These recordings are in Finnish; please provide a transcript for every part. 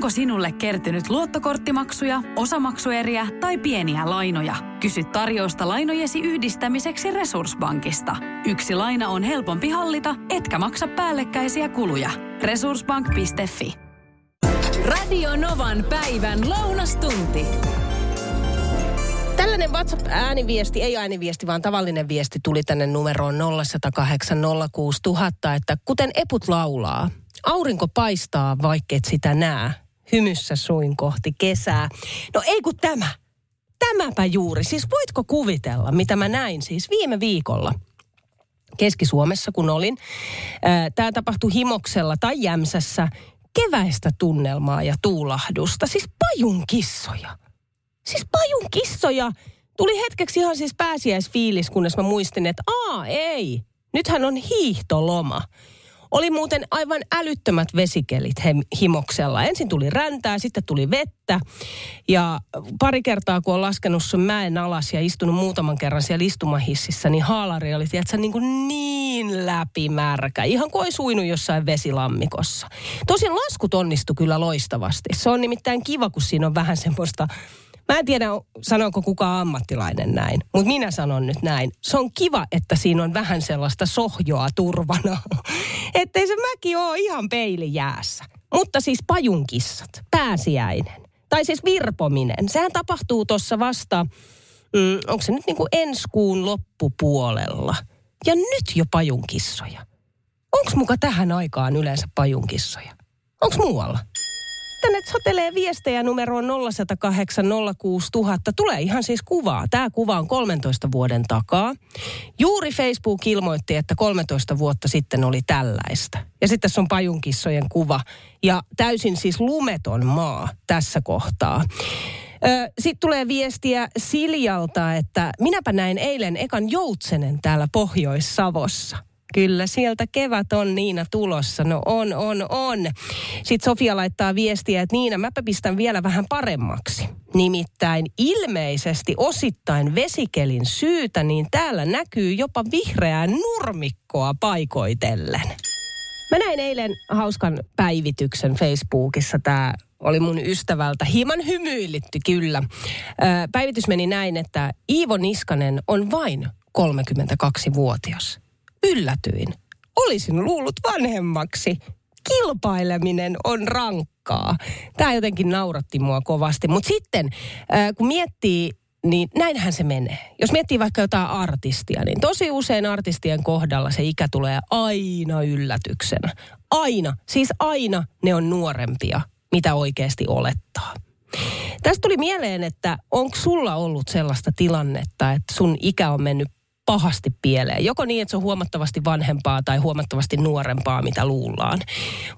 Onko sinulle kertynyt luottokorttimaksuja, osamaksueriä tai pieniä lainoja? Kysy tarjousta lainojesi yhdistämiseksi Resurssbankista. Yksi laina on helpompi hallita, etkä maksa päällekkäisiä kuluja. Resurssbank.fi Radio Novan päivän lounastunti. Tällainen WhatsApp-ääniviesti, ei ääniviesti, vaan tavallinen viesti tuli tänne numeroon 0806000, että kuten Eput laulaa, aurinko paistaa, vaikka et sitä näe. Hymyssä suin kohti kesää. No ei kun tämä. Tämäpä juuri. Siis voitko kuvitella, mitä mä näin siis viime viikolla? Keski-Suomessa, kun olin. Tämä tapahtui Himoksella tai Jämsässä. Keväistä tunnelmaa ja tuulahdusta. Siis pajun kissoja. Siis pajun kissoja. Tuli hetkeksi ihan siis pääsiäisfiilis, kunnes mä muistin, että aa ei. Nythän on hiihtoloma. Oli muuten aivan älyttömät vesikelit himoksella. Ensin tuli räntää, sitten tuli vettä. Ja pari kertaa, kun on laskenut sun mäen alas ja istunut muutaman kerran siellä istumahississä, niin haalari oli tiedätkö, niin, kuin niin läpimärkä. Ihan kuin olisi uinut jossain vesilammikossa. Tosin laskut onnistui kyllä loistavasti. Se on nimittäin kiva, kun siinä on vähän semmoista Mä en tiedä, sanooko kukaan ammattilainen näin, mutta minä sanon nyt näin. Se on kiva, että siinä on vähän sellaista sohjoa turvana. Ettei se mäki ole ihan peilijäässä. Mutta siis pajunkissat, pääsiäinen. Tai siis virpominen. Sehän tapahtuu tuossa vasta, mm, onko se nyt niin kuin ensi kuun loppupuolella. Ja nyt jo pajunkissoja. Onko muka tähän aikaan yleensä pajunkissoja? Onko muualla? Tänne sotelee viestejä numeroon 0108 06000. Tulee ihan siis kuvaa. Tämä kuva on 13 vuoden takaa. Juuri Facebook ilmoitti, että 13 vuotta sitten oli tällaista. Ja sitten tässä on pajunkissojen kuva. Ja täysin siis lumeton maa tässä kohtaa. Sitten tulee viestiä Siljalta, että minäpä näin eilen ekan joutsenen täällä Pohjois-Savossa. Kyllä, sieltä kevät on Niina tulossa. No on, on, on. Sitten Sofia laittaa viestiä, että Niina, mäpä pistän vielä vähän paremmaksi. Nimittäin ilmeisesti osittain vesikelin syytä, niin täällä näkyy jopa vihreää nurmikkoa paikoitellen. Mä näin eilen hauskan päivityksen Facebookissa. Tämä oli mun ystävältä. Hieman hymyilitty kyllä. Päivitys meni näin, että Iivo Niskanen on vain 32-vuotias yllätyin. Olisin luullut vanhemmaksi. Kilpaileminen on rankkaa. Tämä jotenkin nauratti mua kovasti. Mutta sitten, kun miettii niin näinhän se menee. Jos miettii vaikka jotain artistia, niin tosi usein artistien kohdalla se ikä tulee aina yllätyksenä. Aina, siis aina ne on nuorempia, mitä oikeasti olettaa. Tästä tuli mieleen, että onko sulla ollut sellaista tilannetta, että sun ikä on mennyt pahasti pieleen. Joko niin, että se on huomattavasti vanhempaa tai huomattavasti nuorempaa, mitä luullaan.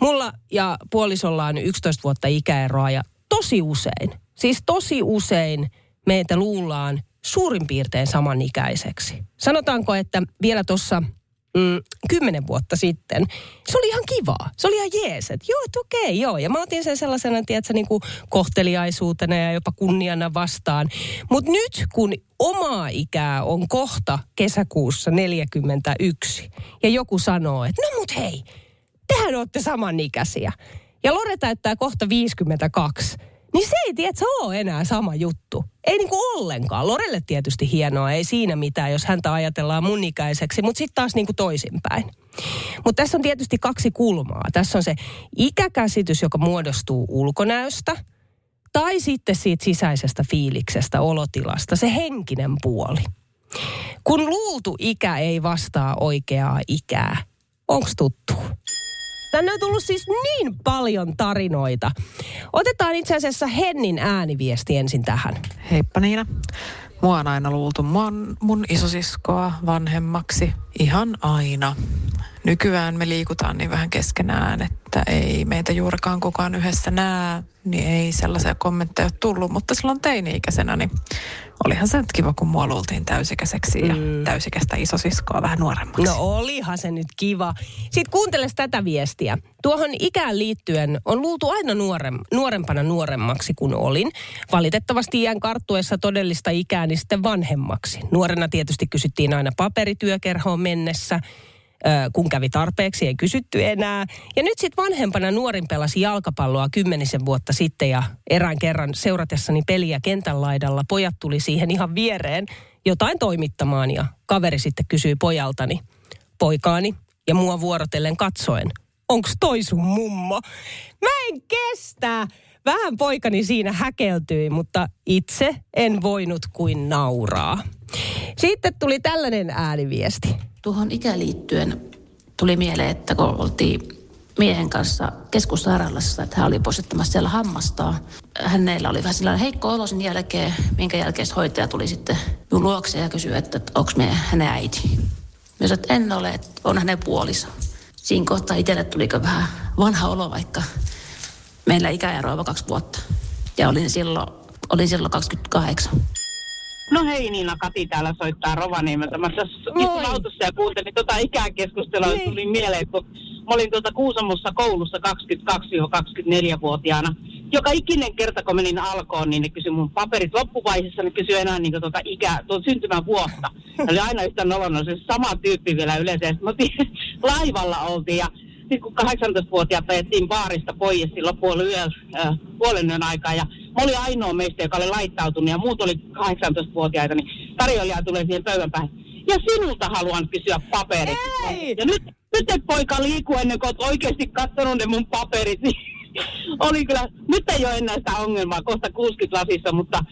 Mulla ja puolisolla on 11 vuotta ikäeroa ja tosi usein, siis tosi usein meitä luullaan suurin piirtein samanikäiseksi. Sanotaanko, että vielä tuossa mm, kymmenen vuotta sitten, se oli ihan kivaa. Se oli ihan jees, että joo, että okei, joo. Ja mä otin sen sellaisena, tiedätkö, niin kuin kohteliaisuutena ja jopa kunniana vastaan. Mutta nyt, kun omaa ikää on kohta kesäkuussa 41, ja joku sanoo, että no mut hei, tehän olette samanikäisiä. Ja Lore täyttää kohta 52 niin se ei tiedä, että se ole enää sama juttu. Ei niinku ollenkaan. Lorelle tietysti hienoa, ei siinä mitään, jos häntä ajatellaan mun ikäiseksi, mutta sitten taas niinku toisinpäin. Mutta tässä on tietysti kaksi kulmaa. Tässä on se ikäkäsitys, joka muodostuu ulkonäöstä, tai sitten siitä sisäisestä fiiliksestä, olotilasta, se henkinen puoli. Kun luultu ikä ei vastaa oikeaa ikää, onko tuttu? Tänne on tullut siis niin paljon tarinoita. Otetaan itse asiassa Hennin ääniviesti ensin tähän. Heippa Niina. Mua on aina luultu mun, mun isosiskoa vanhemmaksi. Ihan aina. Nykyään me liikutaan niin vähän keskenään, että ei meitä juurikaan kukaan yhdessä näe, niin ei sellaisia kommentteja ole tullut. Mutta silloin teini-ikäisenä, niin olihan se nyt kiva, kun mua luultiin täysikäiseksi ja mm. täysikäistä isosiskoa vähän nuoremmaksi. No olihan se nyt kiva. Sitten kuunteles tätä viestiä. Tuohon ikään liittyen on luultu aina nuorem, nuorempana nuoremmaksi kuin olin. Valitettavasti iän karttuessa todellista ikää niin sitten vanhemmaksi. Nuorena tietysti kysyttiin aina paperityökerhoon mennessä – kun kävi tarpeeksi, ei kysytty enää. Ja nyt sitten vanhempana nuorin pelasi jalkapalloa kymmenisen vuotta sitten ja erään kerran seuratessani peliä kentän laidalla pojat tuli siihen ihan viereen jotain toimittamaan ja kaveri sitten kysyi pojaltani, poikaani ja mua vuorotellen katsoen, onks toi sun mummo? Mä en kestä! Vähän poikani siinä häkeltyi, mutta itse en voinut kuin nauraa. Sitten tuli tällainen ääniviesti. Tuohon ikäliittyen tuli mieleen, että kun oltiin miehen kanssa keskussairaalassa, että hän oli poistamassa siellä hammastaa. Hänellä oli vähän sellainen heikko olo sen jälkeen, minkä jälkeen hoitaja tuli sitten minun luokse ja kysyi, että onko me hänen äiti. Sanoin, että en ole, että on hänen puoliso. Siinä kohtaa itselle tuliko vähän vanha olo, vaikka meillä ikäeroa kaksi vuotta. Ja olin silloin, olin silloin 28. No hei Niina, Kati täällä soittaa Rovaniemeltä. Mä istun autossa ja kuuntelin tota ikäkeskustelua niin. tuli mieleen, kun mä olin tuota Kuusamossa koulussa 22-24-vuotiaana. Joka ikinen kerta, kun menin alkoon, niin ne kysyi mun paperit loppuvaiheessa, ne kysyi enää niin tuota ikä, tuon syntymän vuotta. Ne oli aina yhtä nolona, se sama tyyppi vielä yleensä. Ja mä laivalla oltiin ja sitten kun 18-vuotiaat ajettiin baarista pois silloin puolen yön, äh, puolen yön aikaa ja mä olin ainoa meistä, joka oli laittautunut ja muut oli 18-vuotiaita, niin tarjoilija tulee siihen pöydän päähän. Ja sinulta haluan kysyä paperit. Ei. Ja nyt, nyt et poika liiku ennen kuin oot oikeasti katsonut ne mun paperit. Niin oli kyllä, nyt ei ole enää sitä ongelmaa, kohta 60 lasissa, mutta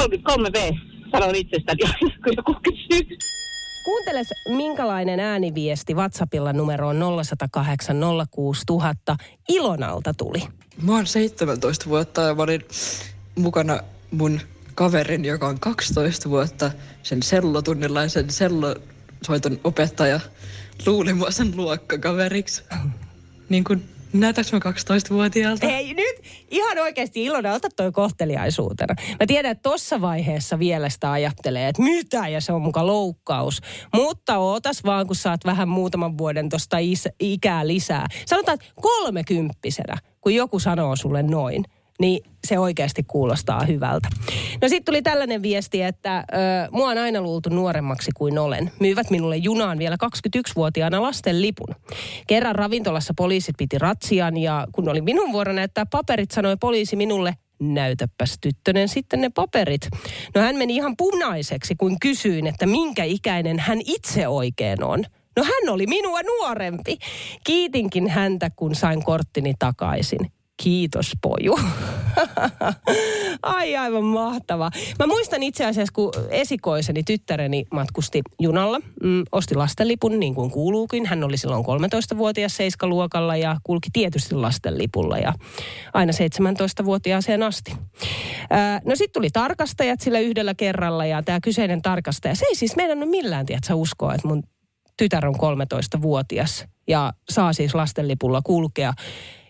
33V sanon itsestäni kun joku kysyy. Kuunteles, minkälainen ääniviesti WhatsAppilla numeroon 0108 06000 Ilonalta tuli. Mä oon 17 vuotta ja mä olin mukana mun kaverin, joka on 12 vuotta, sen sellotunnilla ja sen sellosoiton opettaja luuli mua sen luokkakaveriksi. Niin kuin Näytäks mä 12-vuotiaalta? Ei nyt, ihan oikeasti Ilona, ota toi kohteliaisuutena. Mä tiedän, että tossa vaiheessa vielä sitä ajattelee, että mitä, ja se on muka loukkaus. Mutta ootas vaan, kun saat vähän muutaman vuoden tosta is- ikää lisää. Sanotaan, että kolmekymppisenä, kun joku sanoo sulle noin, niin se oikeasti kuulostaa hyvältä. No sitten tuli tällainen viesti, että ö, mua on aina luultu nuoremmaksi kuin olen. Myyvät minulle junaan vielä 21-vuotiaana lasten lipun. Kerran ravintolassa poliisit piti ratsian ja kun oli minun vuoro näyttää paperit, sanoi poliisi minulle, näytäpäs tyttönen sitten ne paperit. No hän meni ihan punaiseksi, kun kysyin, että minkä ikäinen hän itse oikein on. No hän oli minua nuorempi. Kiitinkin häntä, kun sain korttini takaisin. Kiitos poju. Ai aivan mahtava. Mä muistan itse asiassa, kun esikoiseni tyttäreni matkusti junalla, mm, osti lastenlipun niin kuin kuuluukin. Hän oli silloin 13-vuotias seiskaluokalla ja kulki tietysti lastenlipulla ja aina 17-vuotiaaseen asti. Ää, no sitten tuli tarkastajat sillä yhdellä kerralla ja tämä kyseinen tarkastaja, se ei siis meidän millään tiedä, uskoa, että mun tytär on 13-vuotias ja saa siis lastenlipulla kulkea.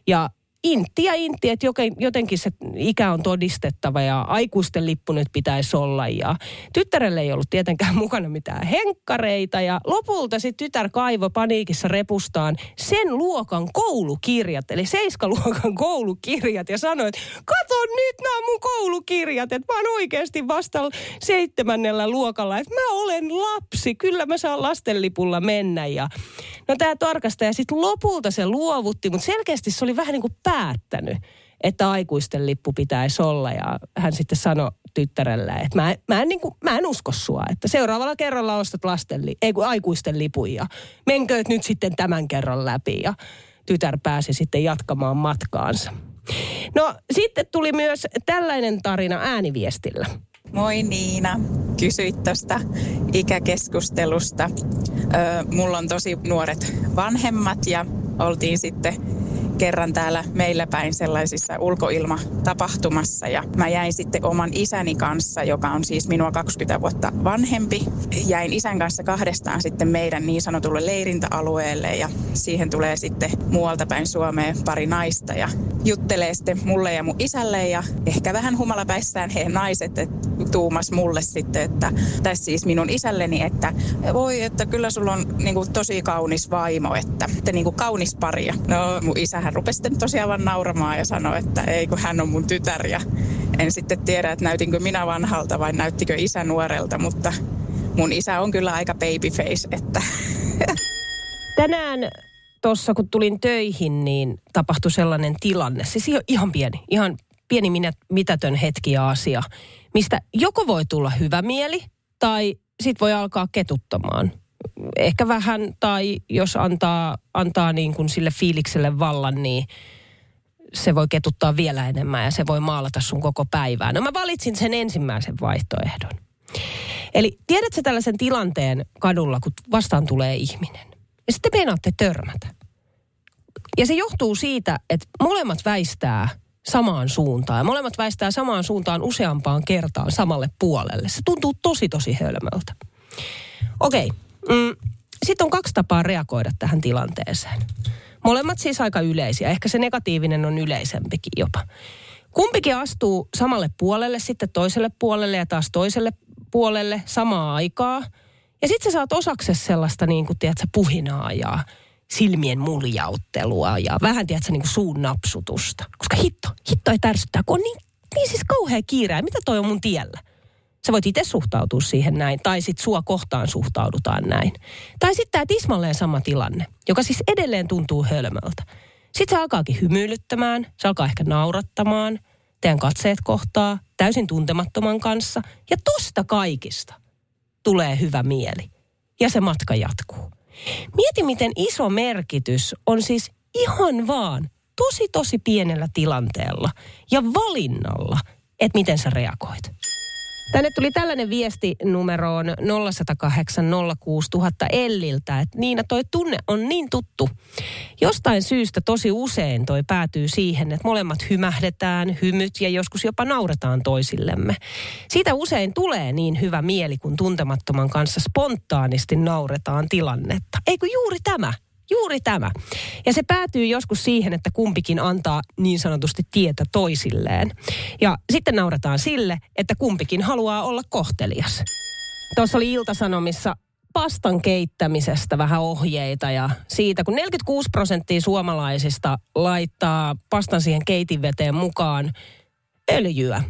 Ja intti ja intti, että jotenkin se ikä on todistettava ja aikuisten lippu nyt pitäisi olla. Ja tyttärelle ei ollut tietenkään mukana mitään henkkareita ja lopulta sitten tytär kaivo paniikissa repustaan sen luokan koulukirjat, eli seiskaluokan koulukirjat ja sanoi, että kato nyt nämä mun koulukirjat, että mä oon oikeasti vasta seitsemännellä luokalla, että mä olen lapsi, kyllä mä saan lastenlipulla mennä. Ja no tämä tarkastaja sitten lopulta se luovutti, mutta selkeästi se oli vähän niin kuin päättänyt, että aikuisten lippu pitäisi olla. Ja hän sitten sanoi tyttärelle, että mä, mä, en, niin kuin, mä en usko sua, että seuraavalla kerralla ostat lasten, ei kun aikuisten lipun ja menkööt nyt sitten tämän kerran läpi. Ja tytär pääsi sitten jatkamaan matkaansa. No sitten tuli myös tällainen tarina ääniviestillä. Moi Niina. Kysyit tuosta ikäkeskustelusta. Öö, mulla on tosi nuoret vanhemmat ja oltiin sitten kerran täällä meillä päin sellaisissa ulkoilmatapahtumassa ja mä jäin sitten oman isäni kanssa, joka on siis minua 20 vuotta vanhempi. Jäin isän kanssa kahdestaan sitten meidän niin sanotulle leirintäalueelle ja siihen tulee sitten muualta päin Suomeen pari naista ja juttelee sitten mulle ja mun isälle ja ehkä vähän humalapäissään he naiset et, tuumas mulle sitten, että tässä siis minun isälleni, että voi, että kyllä sulla on niin kuin, tosi kaunis vaimo, että, että niin kuin kaunis paria. No mun isä hän rupesi sitten tosiaan vaan nauramaan ja sanoi, että ei kun hän on mun tytär ja en sitten tiedä, että näytinkö minä vanhalta vai näyttikö isä nuorelta, mutta mun isä on kyllä aika babyface, että Tänään tuossa kun tulin töihin, niin tapahtui sellainen tilanne. Siis ihan pieni, ihan pieni minä, mitätön hetki ja asia, mistä joko voi tulla hyvä mieli tai sit voi alkaa ketuttamaan. Ehkä vähän tai jos antaa, antaa niin kuin sille fiilikselle vallan, niin se voi ketuttaa vielä enemmän ja se voi maalata sun koko päivää. No mä valitsin sen ensimmäisen vaihtoehdon. Eli tiedätkö tällaisen tilanteen kadulla, kun vastaan tulee ihminen? Ja sitten meinaatte törmätä. Ja se johtuu siitä, että molemmat väistää samaan suuntaan. Ja molemmat väistää samaan suuntaan useampaan kertaan samalle puolelle. Se tuntuu tosi tosi hölmöltä. Okei. Mm, Sitten on kaksi tapaa reagoida tähän tilanteeseen. Molemmat siis aika yleisiä. Ehkä se negatiivinen on yleisempikin jopa. Kumpikin astuu samalle puolelle, sitten toiselle puolelle ja taas toiselle puolelle samaa aikaa. Ja sitten sä saat osaksi sellaista niin kuin, tiedätkö, puhinaa ja silmien muljauttelua ja vähän, tiedätkö, niin kuin suun napsutusta. Koska hitto, hitto ei tärsyttää, kun on niin, niin siis kauhea kiire. Mitä toi on mun tiellä? Sä voit itse suhtautua siihen näin, tai sitten sua kohtaan suhtaudutaan näin. Tai sitten tämä tismalleen sama tilanne, joka siis edelleen tuntuu hölmöltä. Sitten se alkaakin hymyilyttämään, se alkaa ehkä naurattamaan, teidän katseet kohtaa, täysin tuntemattoman kanssa. Ja tosta kaikista tulee hyvä mieli. Ja se matka jatkuu. Mieti, miten iso merkitys on siis ihan vaan tosi tosi pienellä tilanteella ja valinnalla, että miten sä reagoit. Tänne tuli tällainen viesti numeroon 0108 06000 Elliltä, että Niina toi tunne on niin tuttu. Jostain syystä tosi usein toi päätyy siihen, että molemmat hymähdetään, hymyt ja joskus jopa nauretaan toisillemme. Siitä usein tulee niin hyvä mieli, kun tuntemattoman kanssa spontaanisti nauretaan tilannetta. Eikö juuri tämä? Juuri tämä. Ja se päätyy joskus siihen, että kumpikin antaa niin sanotusti tietä toisilleen. Ja sitten naurataan sille, että kumpikin haluaa olla kohtelias. Tuossa oli Iltasanomissa pastan keittämisestä vähän ohjeita ja siitä, kun 46 prosenttia suomalaisista laittaa pastan siihen keitinveteen mukaan öljyä.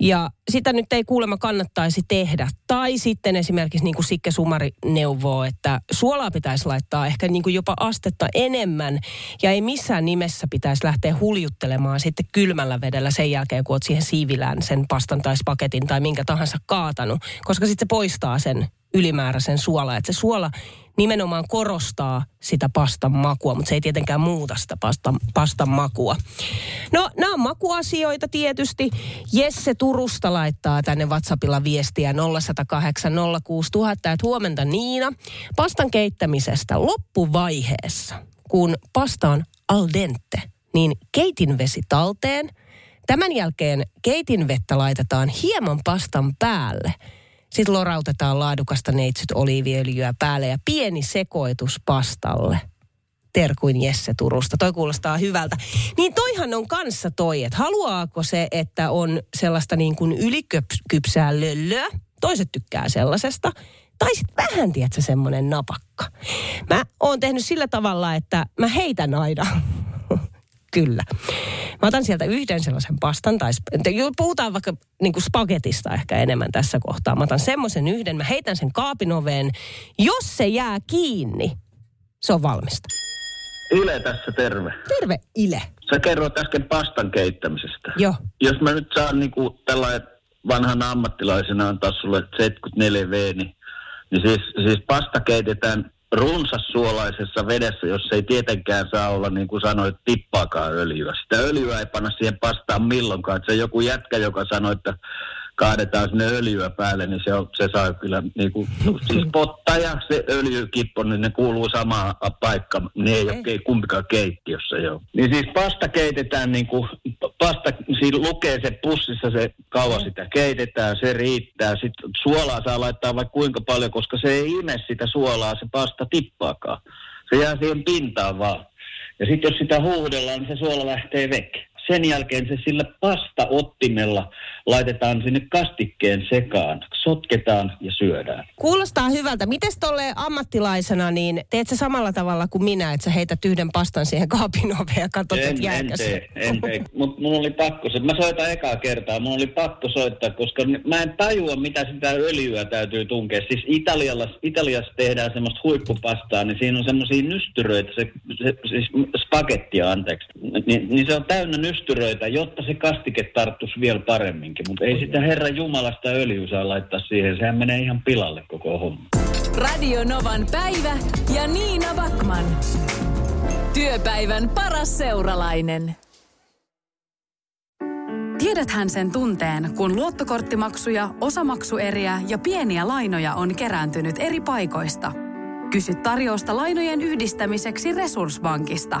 Ja sitä nyt ei kuulemma kannattaisi tehdä. Tai sitten esimerkiksi niin kuin Sikke Sumari neuvoo, että suolaa pitäisi laittaa ehkä niin kuin jopa astetta enemmän. Ja ei missään nimessä pitäisi lähteä huljuttelemaan sitten kylmällä vedellä sen jälkeen, kun olet siihen siivilään sen pastan tai spaketin tai minkä tahansa kaatanut. Koska sitten se poistaa sen ylimääräisen suola. Että se suola nimenomaan korostaa sitä pastan makua, mutta se ei tietenkään muuta sitä pastan, pastan makua. No, nämä on makuasioita tietysti. Jesse Turusta laittaa tänne WhatsAppilla viestiä 0108 06000, että huomenta Niina. Pastan keittämisestä loppuvaiheessa, kun pasta on al dente, niin keitinvesi talteen. Tämän jälkeen keitinvettä laitetaan hieman pastan päälle – sitten lorautetaan laadukasta neitsyt oliiviöljyä päälle ja pieni sekoitus pastalle. Terkuin Jesse Turusta. Toi kuulostaa hyvältä. Niin toihan on kanssa toi, että haluaako se, että on sellaista niin kuin ylikypsää löllöä. Toiset tykkää sellaisesta. Tai sitten vähän, tiedätkö, semmoinen napakka. Mä oon tehnyt sillä tavalla, että mä heitän aina kyllä. Mä otan sieltä yhden sellaisen pastan, tai puhutaan vaikka niin kuin spagetista ehkä enemmän tässä kohtaa. Mä otan semmoisen yhden, mä heitän sen kaapin oveen. Jos se jää kiinni, se on valmista. Ile tässä terve. Terve, Ile. Sä kerroit äsken pastan keittämisestä. Joo. Jos mä nyt saan niinku tällainen vanhana ammattilaisena antaa sulle 74 V, niin, niin siis, siis pasta keitetään runsassuolaisessa vedessä, jos ei tietenkään saa olla, niin kuin sanoit, tippaakaan öljyä. Sitä öljyä ei panna siihen pastaan milloinkaan. Että se joku jätkä, joka sanoi, että kaadetaan sinne öljyä päälle, niin se, on, se saa kyllä niin kuin, siis potta ja se öljykippo, niin ne kuuluu samaan paikkaan. Ne ei ole ke- kumpikaan keittiössä, joo. Niin siis pasta keitetään niin kuin, pasta, siinä lukee se pussissa se kauan sitä keitetään, se riittää. Sitten suolaa saa laittaa vaikka kuinka paljon, koska se ei ime sitä suolaa, se pasta tippaakaan. Se jää siihen pintaan vaan. Ja sitten jos sitä huudellaan, niin se suola lähtee veke. Sen jälkeen se sillä pastaottimella laitetaan sinne kastikkeen sekaan, sotketaan ja syödään. Kuulostaa hyvältä. Mites tolle ammattilaisena, niin teet sä samalla tavalla kuin minä, että sä heität yhden pastan siihen kaapin oveen ja katsot, En, että en jääkö se? tee, en tee. Mutta mun oli pakko se. Mä soitan ekaa kertaa. Mun oli pakko soittaa, koska mä en tajua, mitä sitä öljyä täytyy tunkea. Siis Italialla, Italiassa tehdään semmoista huippupastaa, niin siinä on semmoisia nystyröitä, se, se, siis spagettia, anteeksi. Ni, niin se on täynnä nystyröitä, jotta se kastike tarttuisi vielä paremminkin. Mutta ei sitä Herran Jumalasta öljyä saa laittaa siihen. Sehän menee ihan pilalle koko homma. Radio Novan päivä ja Niina Backman. Työpäivän paras seuralainen. Tiedäthän sen tunteen, kun luottokorttimaksuja, osamaksueriä ja pieniä lainoja on kerääntynyt eri paikoista. Kysy tarjousta lainojen yhdistämiseksi Resurssbankista.